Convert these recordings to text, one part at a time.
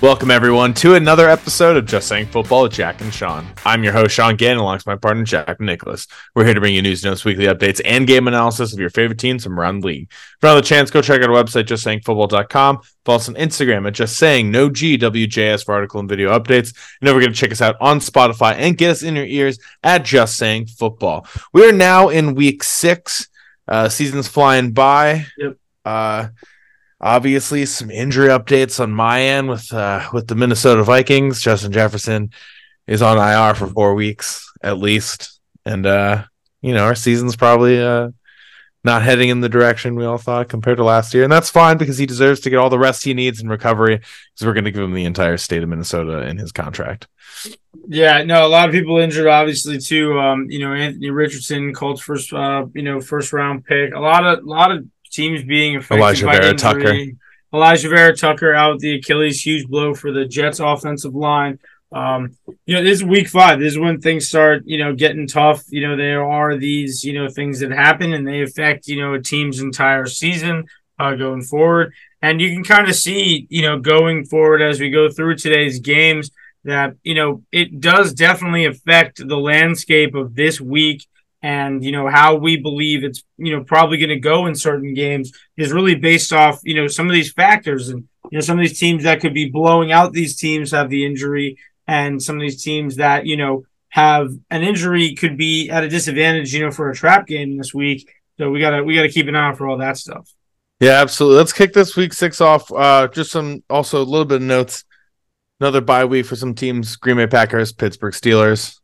Welcome, everyone, to another episode of Just Saying Football with Jack and Sean. I'm your host, Sean Gannon, alongside my partner, Jack Nicholas. We're here to bring you news, notes, weekly updates, and game analysis of your favorite teams from around the league. For another chance, go check out our website, justsayingfootball.com. Follow us on Instagram at Just Saying No GWJS for article and video updates. And don't forget to check us out on Spotify and get us in your ears at Just Saying Football. We are now in week six. Uh, season's flying by. Yep. Uh, obviously some injury updates on my end with uh with the Minnesota Vikings. Justin Jefferson is on IR for four weeks at least. And uh, you know, our season's probably uh not heading in the direction we all thought compared to last year. And that's fine because he deserves to get all the rest he needs in recovery because we're gonna give him the entire state of Minnesota in his contract. Yeah, no, a lot of people injured, obviously too. Um, you know, Anthony Richardson, Colts first, uh, you know, first round pick. A lot of, a lot of teams being affected Alijah by Vera injury. Tucker. Alijah Vera-Tucker out with the Achilles, huge blow for the Jets offensive line. Um, you know, this is week five. This is when things start, you know, getting tough. You know, there are these, you know, things that happen and they affect, you know, a team's entire season uh, going forward. And you can kind of see, you know, going forward as we go through today's games that, you know, it does definitely affect the landscape of this week and you know how we believe it's you know probably going to go in certain games is really based off you know some of these factors and you know some of these teams that could be blowing out these teams have the injury and some of these teams that you know have an injury could be at a disadvantage you know for a trap game this week so we gotta we gotta keep an eye out for all that stuff Yeah, absolutely. Let's kick this week six off. Uh, just some also a little bit of notes. Another bye week for some teams: Green Bay Packers, Pittsburgh Steelers.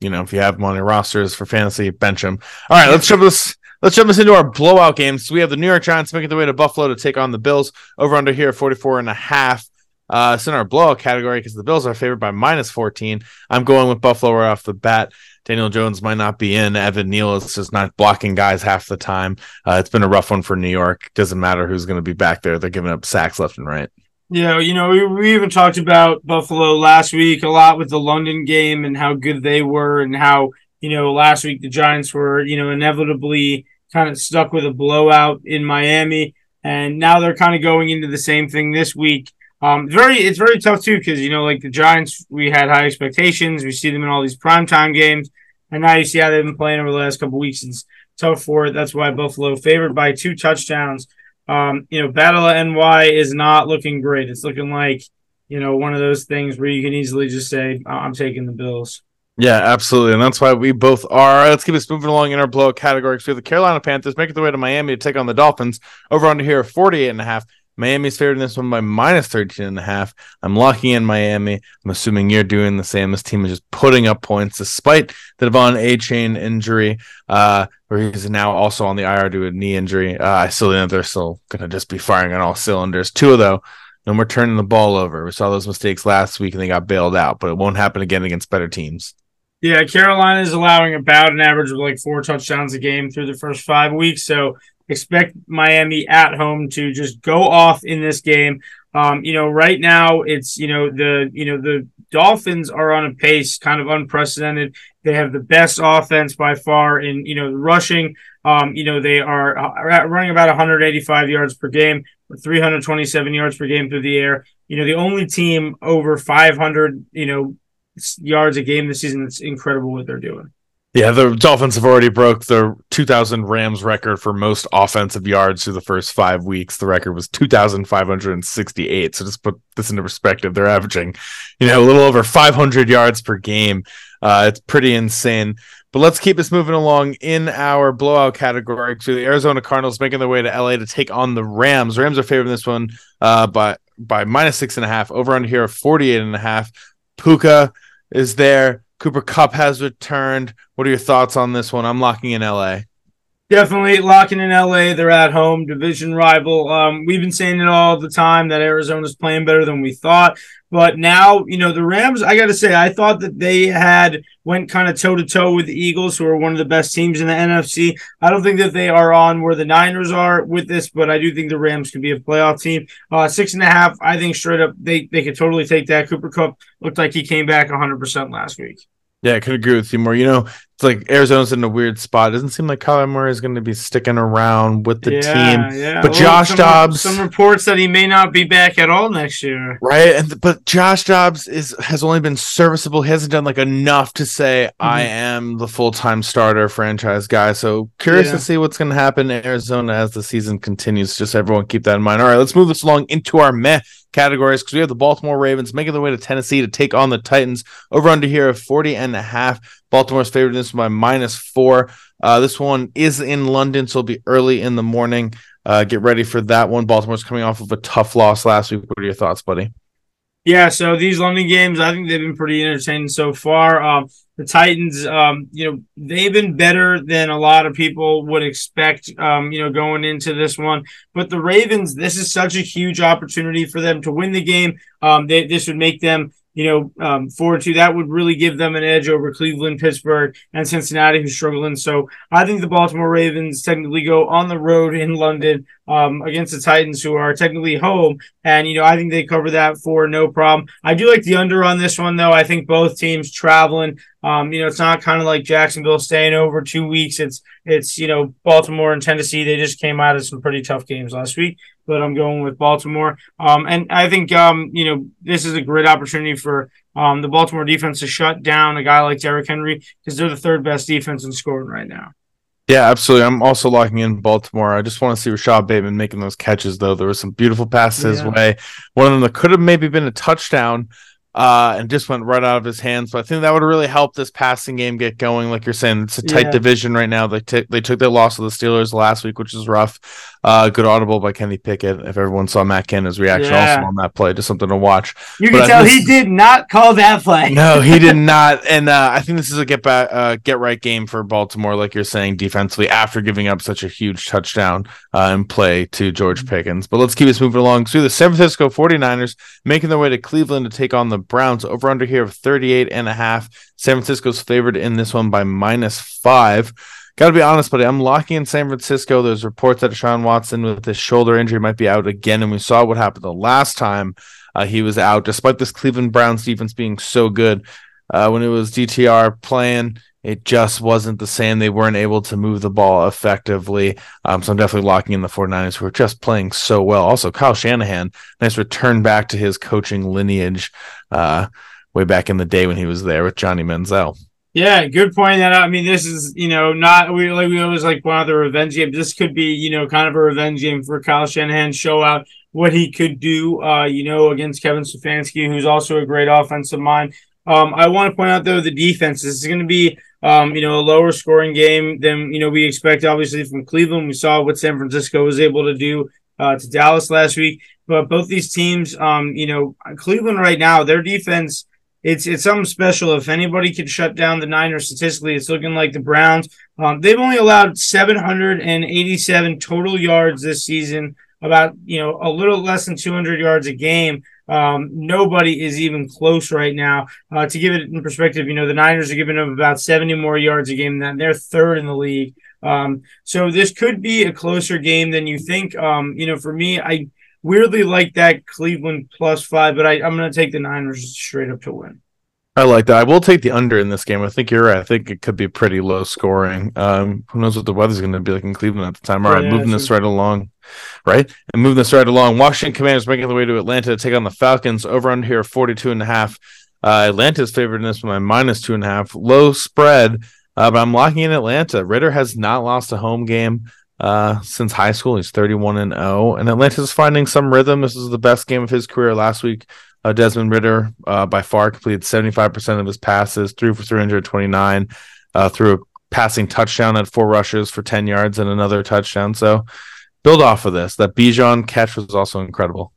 You know, if you have them on your rosters for fantasy, bench them. All right, let's jump this. Let's jump this into our blowout games. So we have the New York Giants making their way to Buffalo to take on the Bills. Over under here, 44 and a half. Uh, it's in our blowout category because the Bills are favored by minus 14. I'm going with Buffalo right off the bat. Daniel Jones might not be in. Evan Neal is just not blocking guys half the time. Uh, it's been a rough one for New York. Doesn't matter who's going to be back there. They're giving up sacks left and right. Yeah, you know, we, we even talked about Buffalo last week a lot with the London game and how good they were, and how, you know, last week the Giants were, you know, inevitably kind of stuck with a blowout in Miami. And now they're kind of going into the same thing this week. Um, very, it's very tough too because you know, like the Giants, we had high expectations. We see them in all these primetime games, and now you see how they've been playing over the last couple weeks. It's tough for it. That's why Buffalo favored by two touchdowns. Um, you know, Battle of NY is not looking great. It's looking like, you know, one of those things where you can easily just say, "I- I'm taking the Bills. Yeah, absolutely. And that's why we both are. Let's keep us moving along in our blowout category. So the Carolina Panthers making their way to Miami to take on the Dolphins. Over under here, 48 and a half. Miami's favored in this one by minus 13 and a half. I'm locking in Miami. I'm assuming you're doing the same. This team is just putting up points despite the De'Von Achane injury, uh, where he's now also on the IR due to a knee injury. Uh, I still think they're still going to just be firing on all cylinders. Tua though, no more turning the ball over. We saw those mistakes last week and they got bailed out, but it won't happen again against better teams. Yeah, Carolina is allowing about an average of like four touchdowns a game through the first five weeks. So expect Miami at home to just go off in this game. Um, you know, right now it's you know the you know the Dolphins are on a pace kind of unprecedented. They have the best offense by far in you know rushing. Um, you know they are uh, running about 185 yards per game, 327 yards per game through the air. You know the only team over 500 you know yards a game this season. It's incredible what they're doing. Yeah, the Dolphins have already broke the 2000 Rams record for most offensive yards through the first five weeks. The record was 2,568. So just put this into perspective. They're averaging, you know, a little over 500 yards per game. Uh, it's pretty insane. But let's keep this moving along in our blowout category. To the Arizona Cardinals making their way to LA to take on the Rams. Rams are favored in this one uh, by by minus six and a half. Over under here, 48 and a half. Puka is there. Cooper Kupp has returned. What are your thoughts on this one? I'm locking in LA. Definitely locking in LA. They're at home, division rival. Um, we've been saying it all the time that Arizona's playing better than we thought. But now, you know, the Rams, I got to say, I thought that they had went kind of toe to toe with the Eagles, who are one of the best teams in the NFC. I don't think that they are on where the Niners are with this, but I do think the Rams could be a playoff team. Uh, six and a half, I think straight up, they, they could totally take that. Cooper Kupp looked like he came back 100% last week. Yeah, I could agree with you more. You know, it's like Arizona's in a weird spot. It doesn't seem like Kyler Murray is going to be sticking around with the yeah, team. Yeah. But Well, Josh some, Dobbs- Some reports that he may not be back at all next year. Right, and but Josh Dobbs is has only been serviceable. He hasn't done like enough to say I mm-hmm. am the full time starter franchise guy. So curious Yeah. to see what's going to happen in Arizona as the season continues. Just everyone keep that in mind. All right, let's move this along into our meh categories because we have the Baltimore Ravens making their way to Tennessee to take on the Titans. Over under here of 40 and a half. Baltimore's favored this by minus four. Uh, this one is in London, so it'll be early in the morning. Uh, get ready for that one. Baltimore's coming off of a tough loss last week. What are your thoughts, buddy? Yeah, so these London games, I think they've been pretty entertaining so far. Um, the Titans, um, you know, they've been better than a lot of people would expect, um, you know, going into this one. But the Ravens, this is such a huge opportunity for them to win the game. Um, they, this would make them, you know, um, forward to that would really give them an edge over Cleveland, Pittsburgh, and Cincinnati, who's struggling. So I think the Baltimore Ravens technically go on the road in London um, against the Titans, who are technically home. And, you know, I think they cover that for no problem. I do like the under on this one, though. I think both teams traveling. Um, you know, it's not kind of like Jacksonville staying over two weeks. It's, it's, you know, Baltimore and Tennessee. They just came out of some pretty tough games last week, but I'm going with Baltimore. Um, and I think, um, you know, this is a great opportunity for um, the Baltimore defense to shut down a guy like Derrick Henry because they're the third best defense in scoring right now. Yeah, absolutely. I'm also locking in Baltimore. I just want to see Rashod Bateman making those catches, though. There were some beautiful passes Yeah. his way. One of them that could have maybe been a touchdown uh, and just went right out of his hands. So I think that would really help this passing game get going. Like you're saying, it's a tight Yeah. division right now. They, t- they took their loss to the Steelers last week, which is rough. Uh, good audible by Kenny Pickett. If everyone saw Matt Canada's reaction Yeah. also on that play, just something to watch. You But can tell he did not call that play. No, he did not. And uh, I think this is a get back, uh, get right game for Baltimore, like you're saying, defensively after giving up such a huge touchdown uh, and play to George Pickens. But let's keep this moving along. So the San Francisco 49ers making their way to Cleveland to take on the Browns. Over under here of 38 and a half. San Francisco's favored in this one by minus five. Got to be honest, buddy. I'm locking in San Francisco. There's reports that Sean Watson with his shoulder injury might be out again, and we saw what happened the last time uh, he was out. Despite this Cleveland Browns defense being so good, uh, when it was DTR playing, it just wasn't the same. They weren't able to move the ball effectively. Um, so I'm definitely locking in the 49ers who are just playing so well. Also, Kyle Shanahan, nice return back to his coaching lineage uh, way back in the day when he was there with Johnny Manziel. Yeah, good pointing that. I mean, this is you know not we like we always like one of the revenge game. This could be you know kind of a revenge game for Kyle Shanahan. Show out what he could do. Uh, you know against Kevin Stefanski, who's also a great offensive mind. Um, I want to point out though the defense. This is going to be um, you know a lower scoring game than you know we expect. Obviously from Cleveland, we saw what San Francisco was able to do uh, to Dallas last week. But both these teams, um, you know, Cleveland right now, their defense it's it's something special. If anybody can shut down the Niners statistically, it's looking like the Browns. Um, they've only allowed 787 total yards this season, about you know a little less than 200 yards a game. Um, nobody is even close right now. Uh, to give it in perspective, you know the Niners are giving up about 70 more yards a game than they're third in the league. Um, so this could be a closer game than you think. Um, you know, for me, I weirdly like that Cleveland plus five, but I, I'm going to take the Niners straight up to win. I like that. I will take the under in this game. I think you're right. I think it could be pretty low scoring. Um, who knows what the weather's going to be like in Cleveland at the time? All right, Yeah, moving this right along, right? And moving this right along. Washington Commanders making their way to Atlanta to take on the Falcons. Over under here, 42 and a half. Uh, Atlanta's favored in this by minus two and a half. Low spread, uh, but I'm locking in Atlanta. Ridder has not lost a home game uh, since high school. He's 31 and 0, and Atlanta's finding some rhythm. This is the best game of his career last week. Uh, Desmond Ridder uh, by far completed 75% of his passes, threw for 329, uh, threw a passing touchdown at four rushes for 10 yards and another touchdown. So build off of this. That Bijan catch was also incredible.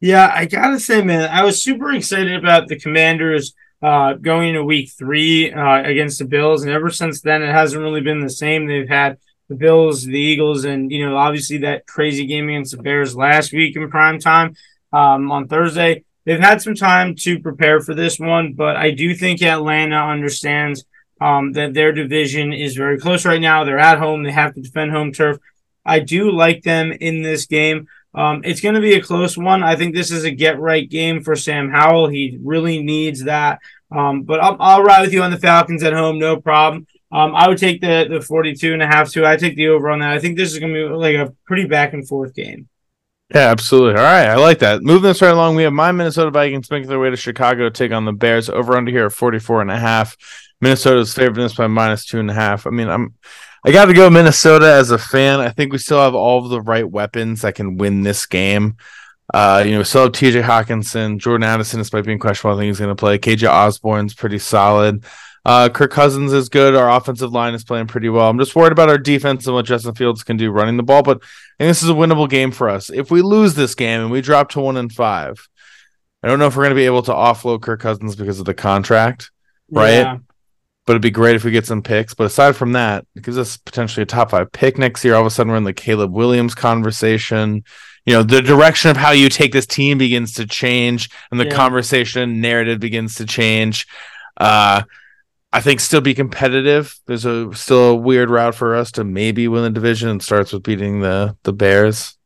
Yeah, I gotta say, man, I was super excited about the Commanders uh, going to Week Three uh, against the Bills, and ever since then, it hasn't really been the same. They've had the Bills, the Eagles, and you know, obviously that crazy game against the Bears last week in prime time um, on Thursday. They've had some time to prepare for this one, but I do think Atlanta understands um, that their division is very close right now. They're at home; they have to defend home turf. I do like them in this game. Um, it's going to be a close one. I think this is a get right game for Sam Howell. He really needs that. Um, but I'll, I'll ride with you on the Falcons at home, no problem. Um, I would take the the 42 and a half too. I take the over on that. I think this is going to be like a pretty back and forth game. Yeah, absolutely. All right, I like that. Moving this right along, we have my Minnesota Vikings making their way to Chicago to take on the Bears. Over under here at 44 and a half. Minnesota's favored this by minus two and a half. I mean, I'm I got to go Minnesota as a fan. I think we still have all of the right weapons that can win this game. Uh, you know, still have TJ Hockenson, Jordan Addison, despite being questionable, I think he's going to play. KJ Osborne's pretty solid. Uh, Kirk Cousins is good. Our offensive line is playing pretty well. I'm just worried about our defense and what Justin Fields can do running the ball, but I think this is a winnable game for us. If we lose this game and we drop to one and five, I don't know if we're going to be able to offload Kirk Cousins because of the contract, right? Yeah. But it'd be great if we get some picks. But aside from that, it gives us potentially a top five pick next year. All of a sudden, we're in the Caleb Williams conversation. You know, the direction of how you take this team begins to change, and the yeah. conversation narrative begins to change. Uh, I think still be competitive. There's a still a weird route for us to maybe win the division. and starts with beating the the Bears,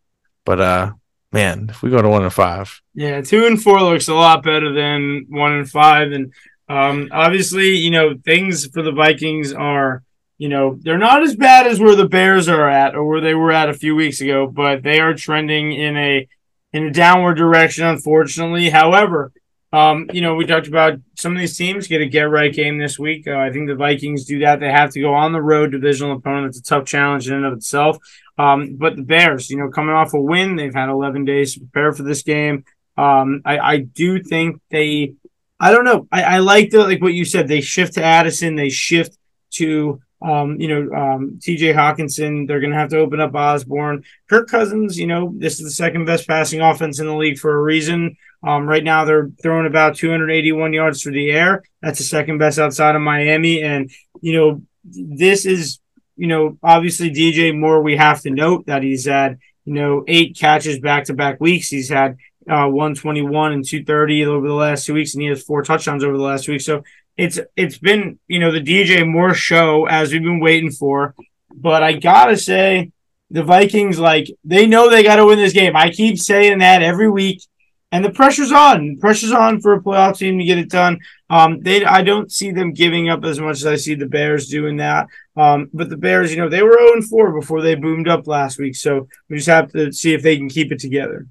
but uh, man, if we go to one and five, yeah, two and four looks a lot better than one and five. And um, obviously, you know, things for the Vikings are, you know, they're not as bad as where the Bears are at or where they were at a few weeks ago, but they are trending in a in a downward direction, unfortunately. However, um, you know, we talked about some of these teams get a get right game this week. Uh, I think the Vikings do that. They have to go on the road, divisional opponent. It's a tough challenge in and of itself. Um, but the Bears, you know, coming off a win, they've had 11 days to prepare for this game. Um, I, I do think they, I don't know. I, I like the like what you said. They shift to Addison. They shift to um, you know, um, TJ Hockenson, they're going to have to open up Osborne. Kirk Cousins, you know, this is the second best passing offense in the league for a reason. Um, right now, they're throwing about 281 yards through the air. That's the second best outside of Miami. And, you know, this is, you know, obviously DJ Moore, we have to note that he's had, you know, eight catches back to back weeks. He's had uh, 121 and 230 over the last two weeks, and he has four touchdowns over the last week. So it's it's been you know the DJ Moore show as we've been waiting for, but I gotta say the Vikings like they know they got to win this game. I keep saying that every week, and the pressure's on. pressure's on for a playoff team to get it done. Um, they I don't see them giving up as much as I see the Bears doing that. Um, but the Bears, you know, they were 0 4 before they boomed up last week, so we just have to see if they can keep it together.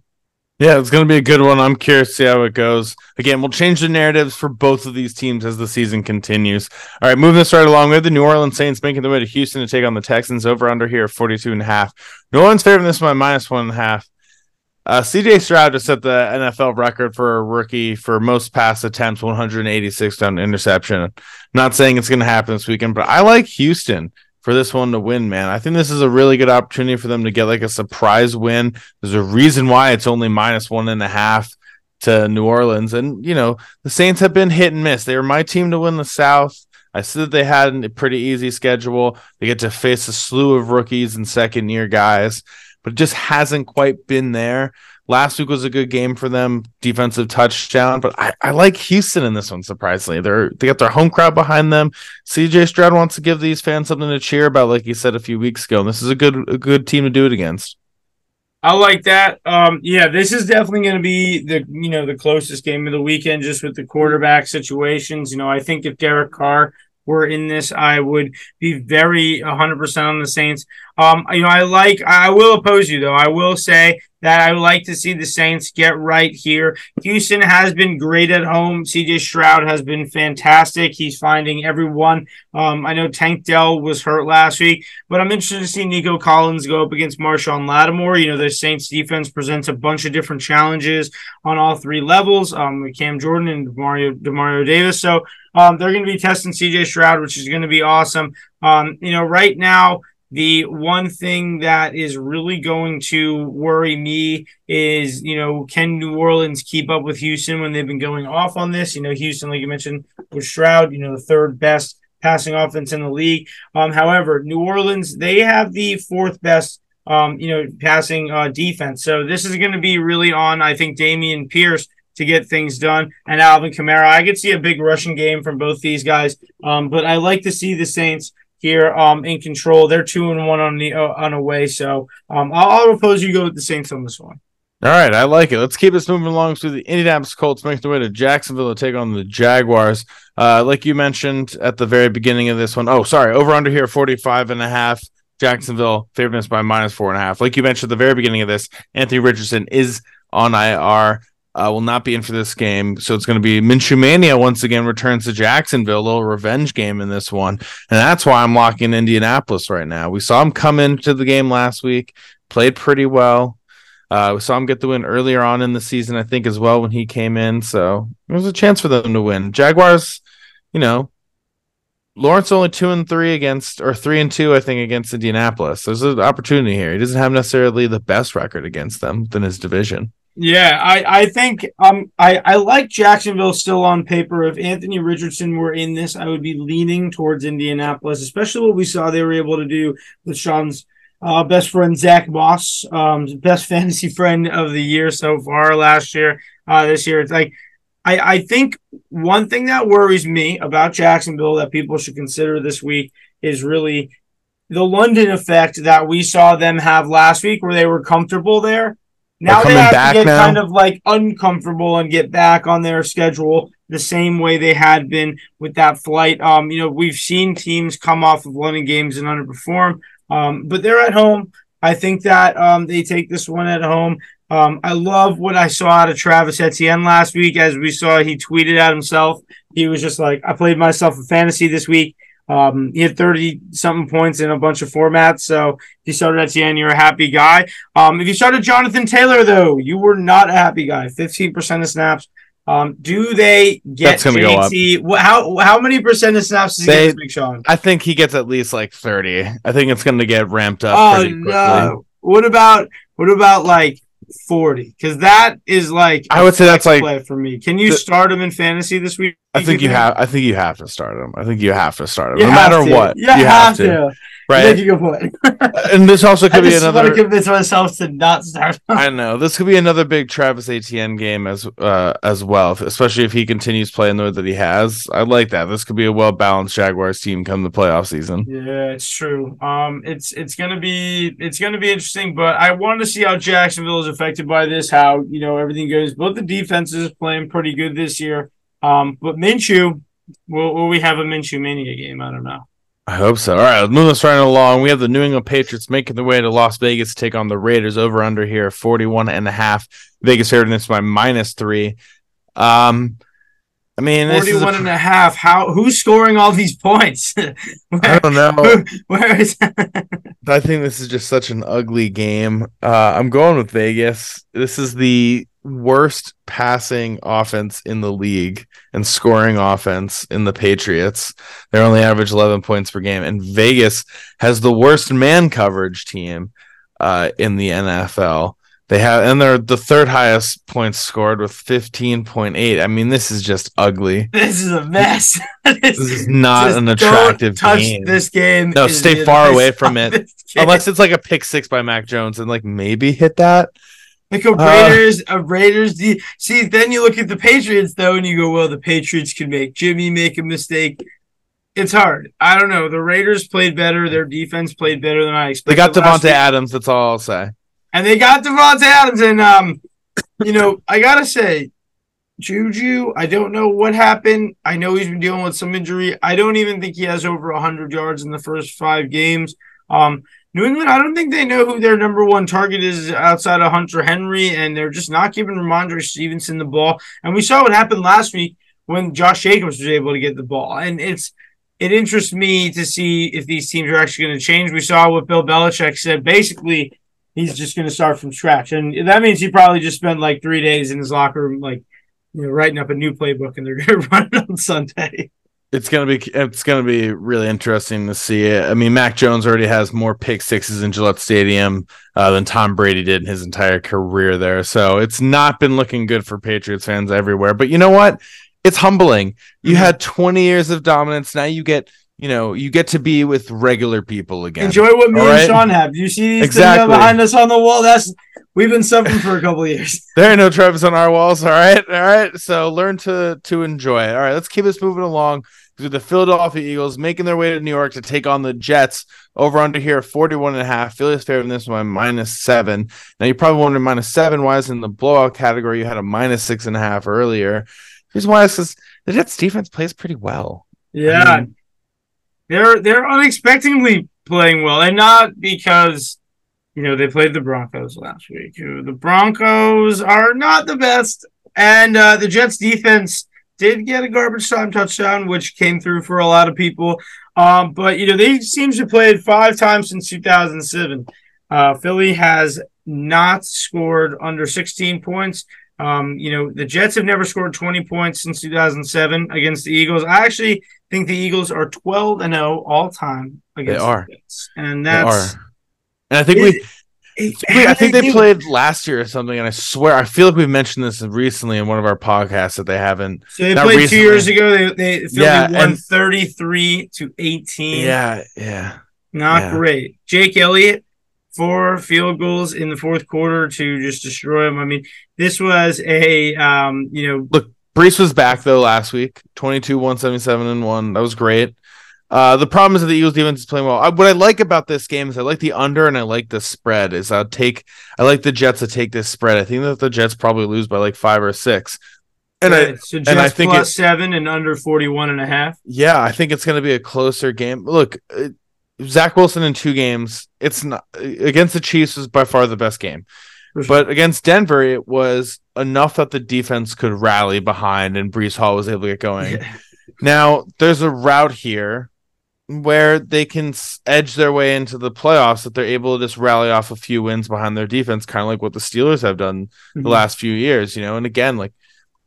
Yeah, it's going to be a good one. I'm curious to see how it goes. Again, we'll change the narratives for both of these teams as the season continues. All right, moving this right along with the New Orleans Saints making their way to Houston to take on the Texans over under here 42 and a half. New Orleans favoring this one minus one and a half. Uh, CJ Stroud just set the NFL record for a rookie for most pass attempts, 186 down interception. Not saying it's going to happen this weekend, but I like Houston for this one to win, man. I think this is a really good opportunity for them to get like a surprise win. There's a reason why it's only minus one and a half to New Orleans. And, you know, the Saints have been hit and miss. They were my team to win the South. I said they had a pretty easy schedule. They get to face a slew of rookies and second year guys, but it just hasn't quite been there. Last week was a good game for them, defensive touchdown. But I, I like Houston in this one. Surprisingly, they're they got their home crowd behind them. CJ Stroud wants to give these fans something to cheer about, like he said a few weeks ago. And this is a good a good team to do it against. I like that. Um, yeah, this is definitely going to be the you know the closest game of the weekend, just with the quarterback situations. You know, I think if Derek Carr were in this, I would be very 100% on the Saints. Um, you know, I like, I will oppose you though. I will say that I would like to see the Saints get right here. Houston has been great at home. CJ Stroud has been fantastic. He's finding everyone. Um, I know Tank Dell was hurt last week, but I'm interested to see Nico Collins go up against Marshon Lattimore. You know, the Saints defense presents a bunch of different challenges on all three levels. Um, Cam Jordan and Mario Demario Davis. So um, they're going to be testing CJ Stroud, which is going to be awesome. Um, you know, right now the one thing that is really going to worry me is, you know, can New Orleans keep up with Houston when they've been going off on this? You know, Houston, like you mentioned, with Stroud, you know, the third best passing offense in the league. Um, however, New Orleans, they have the fourth best um, you know, passing uh, defense. So this is going to be really on, I think, Dameon Pierce to get things done and Alvin Kamara. I could see a big rushing game from both these guys, um, but I like to see the Saints here um, in control. They're two and one on the uh, on away, so um, I'll, I'll oppose you go with the Saints on this one. All right, I like it. Let's keep this moving along through the Indianapolis Colts making their way to Jacksonville to take on the Jaguars. Uh, like you mentioned at the very beginning of this one. Oh, sorry, over under here 45 and a half. Jacksonville favored by minus four and a half. Like you mentioned at the very beginning of this, Anthony Richardson is on IR. Uh, will not be in for this game. So it's going to be Minshew Mania once again returns to Jacksonville, a little revenge game in this one. And that's why I'm locking Indianapolis right now. We saw him come into the game last week, played pretty well. Uh, we saw him get the win earlier on in the season, I think, as well when he came in. So there was a chance for them to win. Jaguars, you know, Lawrence only two and three against, or three and two, I think, against Indianapolis. There's an opportunity here. He doesn't have necessarily the best record against them than his division. Yeah, I, I think um I, I like Jacksonville still on paper. If Anthony Richardson were in this, I would be leaning towards Indianapolis, especially what we saw they were able to do with Sean's uh, best friend Zach Moss, um, best fantasy friend of the year so far last year. Uh, this year, it's like I, I think one thing that worries me about Jacksonville that people should consider this week is really the London effect that we saw them have last week, where they were comfortable there now they have to get now. kind of like uncomfortable and get back on their schedule the same way they had been with that flight. Um, you know, we've seen teams come off of London games and underperform, um, but they're at home. I think that um, they take this one at home. Um, I love what I saw out of Travis Etienne last week. As we saw, he tweeted at himself. He was just like, I played myself a fantasy this week. Um, he had 30 something points in a bunch of formats. So if you started Etienne, you're a happy guy. Um, if you started Jonathan Taylor, though, you were not a happy guy. 15% of snaps. Um, do they get That's JT? Go up. How how many percent of snaps does he they, get Big Sean? I think he gets at least like 30. I think it's gonna get ramped up. Oh no. What about what about like 40 because that is like I would say that's like for me. Can you the, start him in fantasy this week? I think you have. I think you have to start him. I think you have to start him, you no matter to. what. You, you have, have, to. to. Right. You point. and this also could I be another. I just want to convince myself to not start. I know this could be another big Travis Etienne game as uh, as well, especially if he continues playing the way that he has. I like that. This could be a well balanced Jaguars team come the playoff season. Yeah, it's true. Um, it's it's gonna be it's gonna be interesting, but I want to see how Jacksonville is affected by this. How you know everything goes. Both the defenses playing pretty good this year. Um, but Minshew, will, will we have a Minshew mania game? I don't know. I hope so. All right, let's move this right along. We have the New England Patriots making their way to Las Vegas to take on the Raiders over under here, 41 and a half. Vegas favored this by minus three. Um, I mean, 41 a, and a half. How who's scoring all these points? where, I don't know. Who, where is I think this is just such an ugly game. Uh, I'm going with Vegas. This is the worst passing offense in the league and scoring offense in the Patriots. They only average 11 points per game. And Vegas has the worst man coverage team uh, in the NFL. They have, and they're the third highest points scored with 15.8. I mean, this is just ugly. This is a mess. this, this is not an attractive touch game. This game. No, stay far away from it. Unless it's like a pick six by Mac Jones and like maybe hit that. Like a uh, Raiders, uh, a Raiders. See, then you look at the Patriots though, and you go, "Well, the Patriots can make Jimmy make a mistake." It's hard. I don't know. The Raiders played better. Their defense played better than I expected. They got Davante Adams. That's all I'll say. And they got Davante Adams, and um, you know, I gotta say, Juju. I don't know what happened. I know he's been dealing with some injury. I don't even think he has over hundred yards in the first five games. Um, New England, I don't think they know who their number one target is outside of Hunter Henry, and they're just not giving Rhamondre Stevenson the ball. And we saw what happened last week when Josh Jacobs was able to get the ball. And it's it interests me to see if these teams are actually going to change. We saw what Bill Belichick said. Basically, he's just going to start from scratch, and that means he probably just spent like three days in his locker room, like you know, writing up a new playbook, and they're going to run it on Sunday. It's gonna be it's gonna be really interesting to see it. I mean, Mac Jones already has more pick sixes in Gillette Stadium uh, than Tom Brady did in his entire career there. So it's not been looking good for Patriots fans everywhere. But you know what? It's humbling. You mm-hmm. had 20 years of dominance. Now you get you know, you get to be with regular people again. Enjoy what me and right? Sean have. You see these exactly. things behind us on the wall? That's we've been suffering for a couple years. there are no Travis on our walls. All right, all right. So learn to to enjoy it. All right, let's keep this moving along the Philadelphia Eagles making their way to New York to take on the Jets over under here 41 and a half. Philly's favored in this one minus seven. Now you're probably wondering minus seven. Why is in the blowout category? You had a minus six and a half earlier. Here's why is the Jets defense plays pretty well. Yeah. I mean, they're they're unexpectedly playing well, and not because you know they played the Broncos last week. The Broncos are not the best, and uh, the Jets defense did get a garbage time touchdown, which came through for a lot of people. Um, but you know, they seem to played five times since 2007. Uh, Philly has not scored under 16 points. Um, you know, the Jets have never scored 20 points since 2007 against the Eagles. I actually think the Eagles are 12 and 0 all time against they are. the Jets. And that's and I think it, we I think they played last year or something, and I swear I feel like we've mentioned this recently in one of our podcasts that they haven't. So they played recently. two years ago. They they yeah, won thirty three to eighteen. Yeah, yeah, not yeah. great. Jake Elliott four field goals in the fourth quarter to just destroy them. I mean, this was a um, you know look. Breece was back though last week, 22, 177 and one. That was great. Uh, the problem is that the Eagles defense is playing well. I, what I like about this game is I like the under and I like the spread. Is I'll take I like the Jets to take this spread. I think that the Jets probably lose by like five or six. And I so Jets and I think plus it, seven and under 41 and a half. Yeah, I think it's going to be a closer game. Look, uh, Zach Wilson in two games. It's not against the Chiefs was by far the best game. Sure. But against Denver, it was enough that the defense could rally behind and Breece Hall was able to get going. now, there's a route here where they can edge their way into the playoffs that they're able to just rally off a few wins behind their defense, kind of like what the Steelers have done mm-hmm. the last few years, you know. And again, like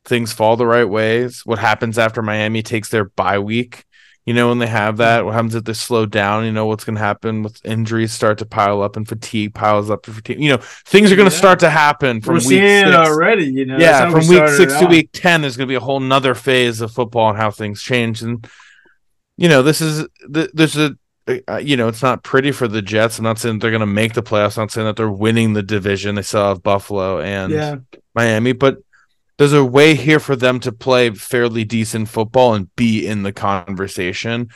things fall the right ways. What happens after Miami takes their bye week? You know, when they have that, what happens if they slow down? You know, what's going to happen with injuries start to pile up and fatigue piles up. Fatigue. You know, things are going to yeah. start to happen from We're week six. already. You know, yeah, from week six to week ten, there's going to be a whole nother phase of football and how things change. And you know, this is there's a uh, you know, it's not pretty for the Jets. I'm not saying they're going to make the playoffs. I'm not saying that they're winning the division. They still have Buffalo and yeah. Miami, but there's a way here for them to play fairly decent football and be in the conversation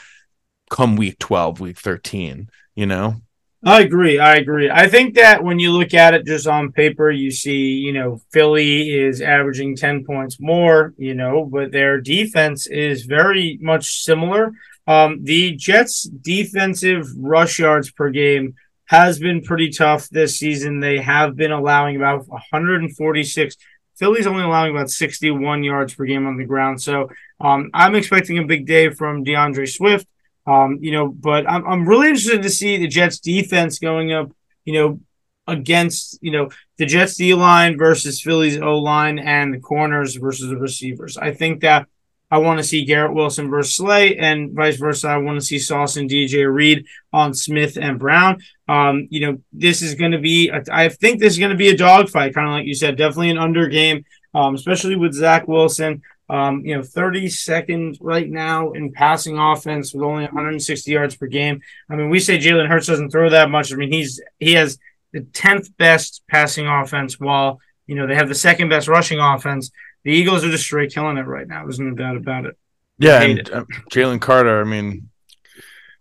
come week 12, week 13, you know? I agree. I agree. I think that when you look at it just on paper, you see, you know, Philly is averaging 10 points more, you know, but their defense is very much similar. Um, the Jets' defensive rush yards per game has been pretty tough this season. They have been allowing about 146. Philly's only allowing about 61 yards per game on the ground. So um, I'm expecting a big day from D'Andre Swift. Um, you know, but I'm, I'm really interested to see the Jets defense going up, you know, against, you know, the Jets D line versus Philly's O line and the corners versus the receivers. I think that I want to see Garrett Wilson versus Slay, and vice versa. I want to see Sauce and DJ Reed on Smith and Brown. Um, you know, this is going to be, a, I think this is going to be a dogfight, kind of like you said, definitely an under game, um, especially with Zach Wilson. Um, you know, 30 seconds right now in passing offense with only 160 yards per game. I mean, we say Jalen Hurts doesn't throw that much. I mean, he's he has the 10th best passing offense while, you know, they have the second best rushing offense the Eagles are just straight killing it right now. There's no doubt about it. Yeah, and uh, Jalen Carter. I mean,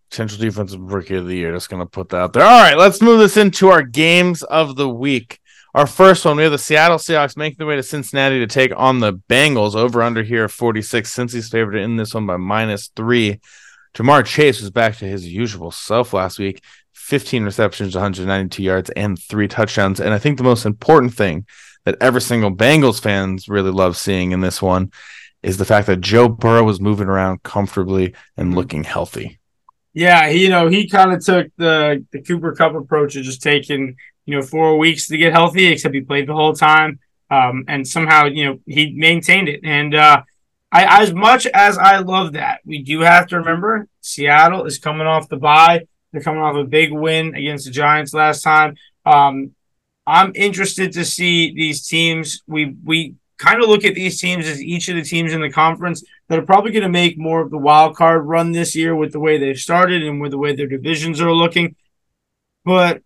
potential defensive rookie of the year. Just gonna put that out there. All right, let's move this into our games of the week. Our first one, we have the Seattle Seahawks making their way to Cincinnati to take on the Bengals. Over under here 46. Cincy's favored in this one by minus three. Ja'Marr Chase was back to his usual self last week. 15 receptions, 192 yards, and three touchdowns. And I think the most important thing that every single Bengals fans really love seeing in this one is the fact that Joe Burrow was moving around comfortably and mm-hmm. looking healthy. Yeah, he, you know, he kind of took the the Cooper Kupp approach of just taking, you know, four weeks to get healthy, except he played the whole time. Um, and somehow, you know, he maintained it. And uh, I, as much as I love that, we do have to remember Seattle is coming off the bye. They're coming off a big win against the Giants last time. Um, I'm interested to see these teams. We we kind of look at these teams as each of the teams in the conference that are probably going to make more of the wild card run this year with the way they've started and with the way their divisions are looking. But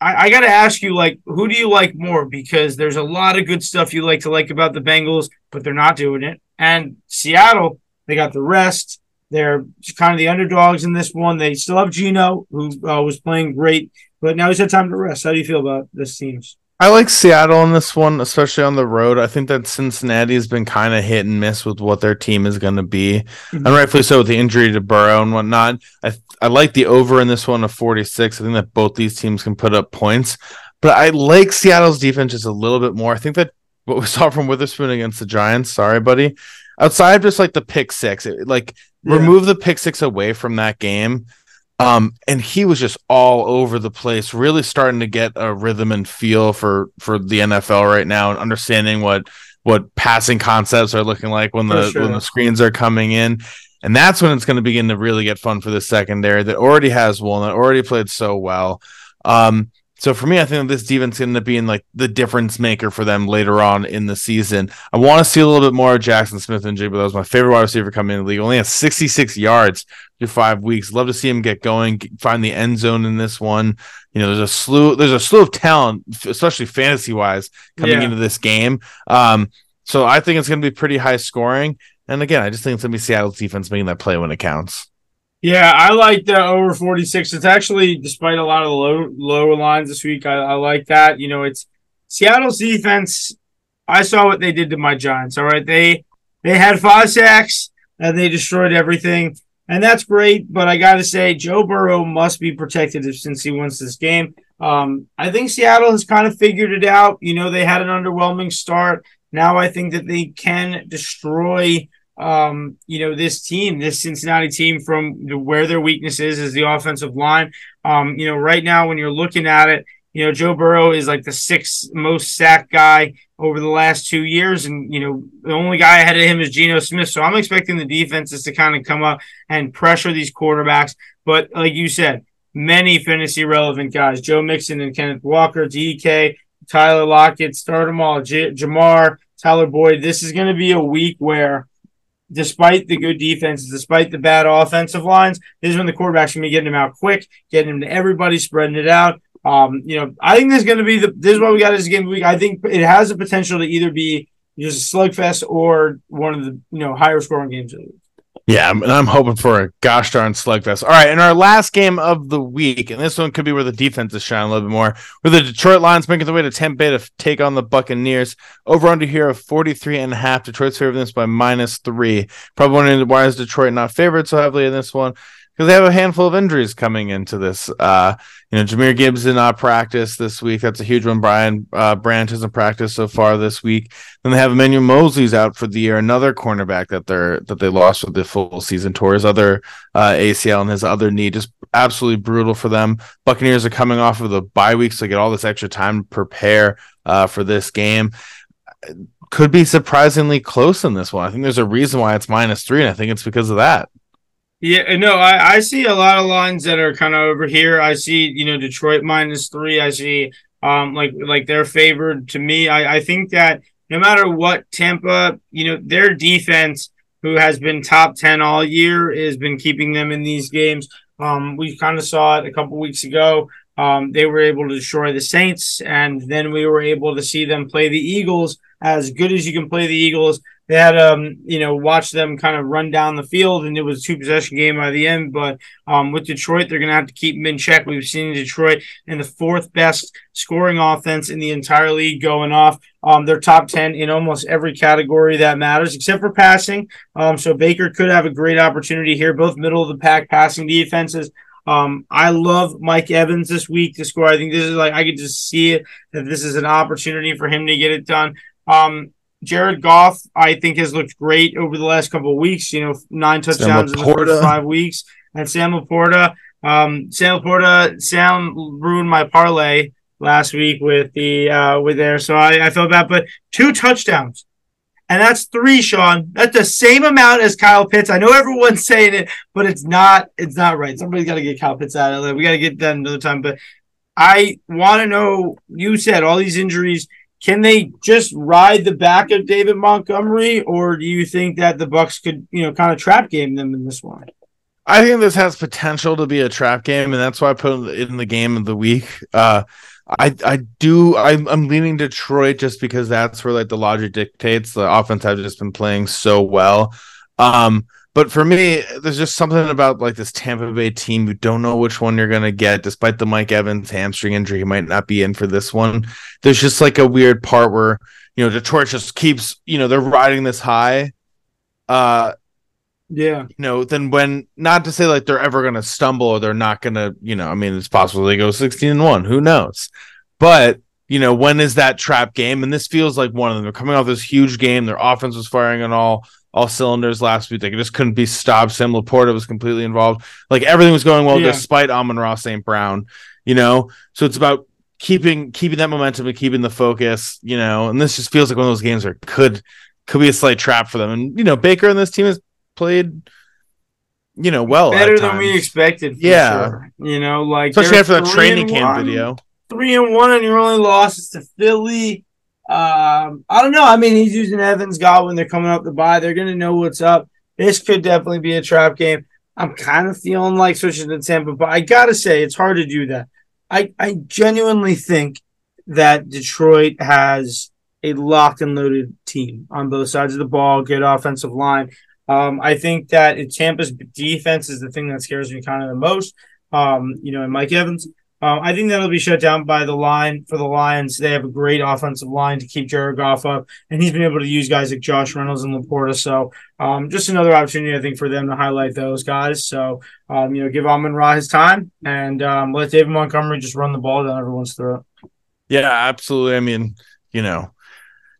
I, I got to ask you, like, who do you like more? Because there's a lot of good stuff you like to like about the Bengals, but they're not doing it. And Seattle, they got the rest. They're kind of the underdogs in this one. They still have Geno, who uh, was playing great, but now he's had time to rest. How do you feel about this teams? I like Seattle in this one, especially on the road. I think that Cincinnati has been kind of hit and miss with what their team is going to be, mm-hmm. and rightfully so with the injury to Burrow and whatnot. I I like the over in this one of 46. I think that both these teams can put up points, but I like Seattle's defense just a little bit more. I think that what we saw from Witherspoon against the Giants, sorry, buddy, outside of just like the pick six, it, like yeah. remove the pick six away from that game. Um, and he was just all over the place, really starting to get a rhythm and feel for for the NFL right now, and understanding what what passing concepts are looking like when the sure. when the screens are coming in. And that's when it's going to begin to really get fun for the secondary that already has one that already played so well. Um, so for me, I think this defense is going to be like the difference maker for them later on in the season. I want to see a little bit more of Jackson Smith-Njigba, but that was my favorite wide receiver coming in the league. Only has 66 yards through five weeks. Love to see him get going, find the end zone in this one. You know, there's a slew, there's a slew of talent, especially fantasy wise, coming yeah. into this game. Um, so I think it's going to be pretty high scoring. And again, I just think it's going to be Seattle's defense making that play when it counts. Yeah, I like the over 46. It's actually, despite a lot of the low, lower lines this week, I, I like that. You know, it's Seattle's defense. I saw what they did to my Giants. All right. They they had five sacks and they destroyed everything. And that's great. But I got to say, Joe Burrow must be protected since he wins this game. Um, I think Seattle has kind of figured it out. You know, they had an underwhelming start. Now I think that they can destroy um, you know, this team, this Cincinnati team, from the, where their weakness is, is the offensive line. Um, you know, right now when you're looking at it, you know, Joe Burrow is like the sixth most sacked guy over the last two years, and you know, the only guy ahead of him is Geno Smith. So I'm expecting the defenses to kind of come up and pressure these quarterbacks. But like you said, many fantasy relevant guys: Joe Mixon and Kenneth Walker, DK, Tyler Lockett, start them all. J- Ja'Marr, Tyler Boyd. This is going to be a week where despite the good defenses, despite the bad offensive lines, this is when the quarterback's gonna be getting them out quick, getting them to everybody, spreading it out. Um, you know, I think this is gonna be the this is what we got this game week. I think it has the potential to either be just a slugfest or one of the you know higher scoring games of the week. Yeah, and I'm hoping for a gosh darn slugfest. All right, in our last game of the week, and this one could be where the defense is shining a little bit more, where the Detroit Lions making their way to Bay to take on the Buccaneers. Over under here of 43 and a half. Detroit's favored this by minus three. Probably wondering why is Detroit not favored so heavily in this one? Because they have a handful of injuries coming into this. Uh, you know, Jahmyr Gibbs did not practice this week. That's a huge one. Brian uh, Branch hasn't practiced so far this week. Then they have Emmanuel Moseley's out for the year, another cornerback that they're that they lost with the full season tour. His other uh, ACL and his other knee, just absolutely brutal for them. Buccaneers are coming off of the bye weeks to get all this extra time to prepare uh, for this game could be surprisingly close in this one. I think there's a reason why it's minus three, and I think it's because of that. Yeah, no, I, I see a lot of lines that are kind of over here. I see, you know, Detroit minus three. I see um like like they're favored to me. I, I think that no matter what Tampa, you know, their defense, who has been top ten all year, has been keeping them in these games. Um, we kind of saw it a couple weeks ago. Um, they were able to destroy the Saints, and then we were able to see them play the Eagles as good as you can play the Eagles they had um you know watch them kind of run down the field and it was a two possession game by the end but um with detroit they're to have to keep them in check we've seen detroit in the fourth best scoring offense in the entire league going off um they're top 10 in almost every category that matters except for passing um so baker could have a great opportunity here both middle of the pack passing defenses um, I love Mike Evans this week to score. I think this is like I could just see it that this is an opportunity for him to get it done. Um, Jared Goff, I think, has looked great over the last couple of weeks. You know, nine touchdowns in the first five weeks. And Sam LaPorta, um, Sam LaPorta, Sam ruined my parlay last week with the uh, with there, so I, I felt bad. But two touchdowns, and that's three, Sean. That's the same amount as Kyle Pitts. I know everyone's saying it, but it's not. It's not right. Somebody's got to get Kyle Pitts out of there. We got to get that another time. But I want to know. You said all these injuries can they just ride the back of David Montgomery, or do you think that the Bucs could, you know, kind of trap game them in this one? I think this has potential to be a trap game, and that's why I put it in the game of the week. Uh, I I do I'm, I'm leaning Detroit just because that's where like the logic dictates. The offense have just been playing so well. Um, But for me, there's just something about like this Tampa Bay team. You don't know which one you're gonna get, despite the Mike Evans hamstring injury. He might not be in for this one. There's just like a weird part where you know Detroit just keeps you know they're riding this high. Uh, yeah. you know, then when not to say like they're ever gonna stumble or they're not gonna, you know, I mean it's possible they go 16 and 1, who knows? But you know, when is that trap game? And this feels like one of them. They're coming off this huge game. Their offense was firing on all all cylinders last week. They just couldn't be stopped. Sam LaPorta was completely involved. Like everything was going well Yeah. despite Amon-Ra St. Brown, you know. So it's about keeping keeping that momentum and keeping the focus, you know. And this just feels like one of those games where it could could be a slight trap for them. And you know, Baker and this team has played, you know, well. Better than we expected. for Yeah. sure. You know, like especially after that training camp one. video. three and one and your only loss is to Philly. Um, I don't know. I mean, he's using Evans Godwin. They're coming up to buy. They're going to know what's up. This could definitely be a trap game. I'm kind of feeling like switching to Tampa, but I gotta say it's hard to do that. I I genuinely think that Detroit has a locked and loaded team on both sides of the ball. Good offensive line. Um, I think that Tampa's defense is the thing that scares me kind of the most. Um, you know, and Mike Evans. Um, I think that'll be shut down by the line for the Lions. They have a great offensive line to keep Jared Goff up, and he's been able to use guys like Josh Reynolds and LaPorta. So, um, just another opportunity, I think, for them to highlight those guys. So, um, you know, give Amon-Ra his time and um, let David Montgomery just run the ball down everyone's throat. Yeah, absolutely. I mean, you know,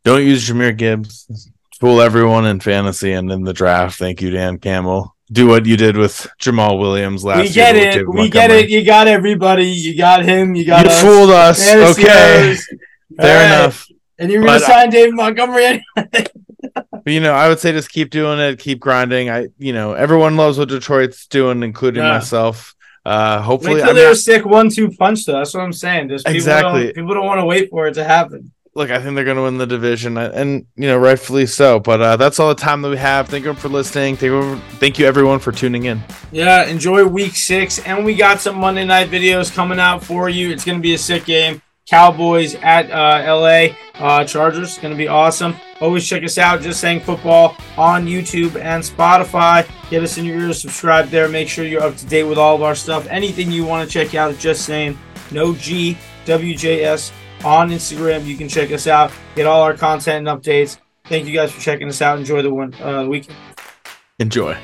don't use Jahmyr Gibbs. Fool everyone in fantasy and in the draft. Thank you, Dan Campbell. Do what you did with Jamaal Williams last we year. get with it. We get it. You got everybody. You got him. You got us. You us. fooled us. Fantasy okay, knows. fair right. enough. And you're going to sign David Montgomery anyway. But you know, I would say just keep doing it, keep grinding. I, you know, everyone loves what Detroit's doing, including Yeah. myself. Uh, Wait hopefully, till they're a sick one-two punch, though. That's what I'm saying. Just people Exactly. Don't, people don't want to wait for it to happen. Look, I think they're going to win the division, uh, and you know, rightfully so. But uh, that's all the time that we have. Thank you for listening. Thank you, thank you everyone for tuning in. Yeah, enjoy week six. And we got some Monday night videos coming out for you. It's going to be a sick game. Cowboys at uh, LA uh, Chargers. It's going to be awesome. Always check us out, Just Saying Football, on YouTube and Spotify. Get us in your ears, subscribe there. Make sure you're up to date with all of our stuff. Anything you want to check out, Just Saying, no G, WJS on Instagram. You can check us out, get all our content and updates. Thank you guys for checking us out. Enjoy the one uh, weekend. Enjoy.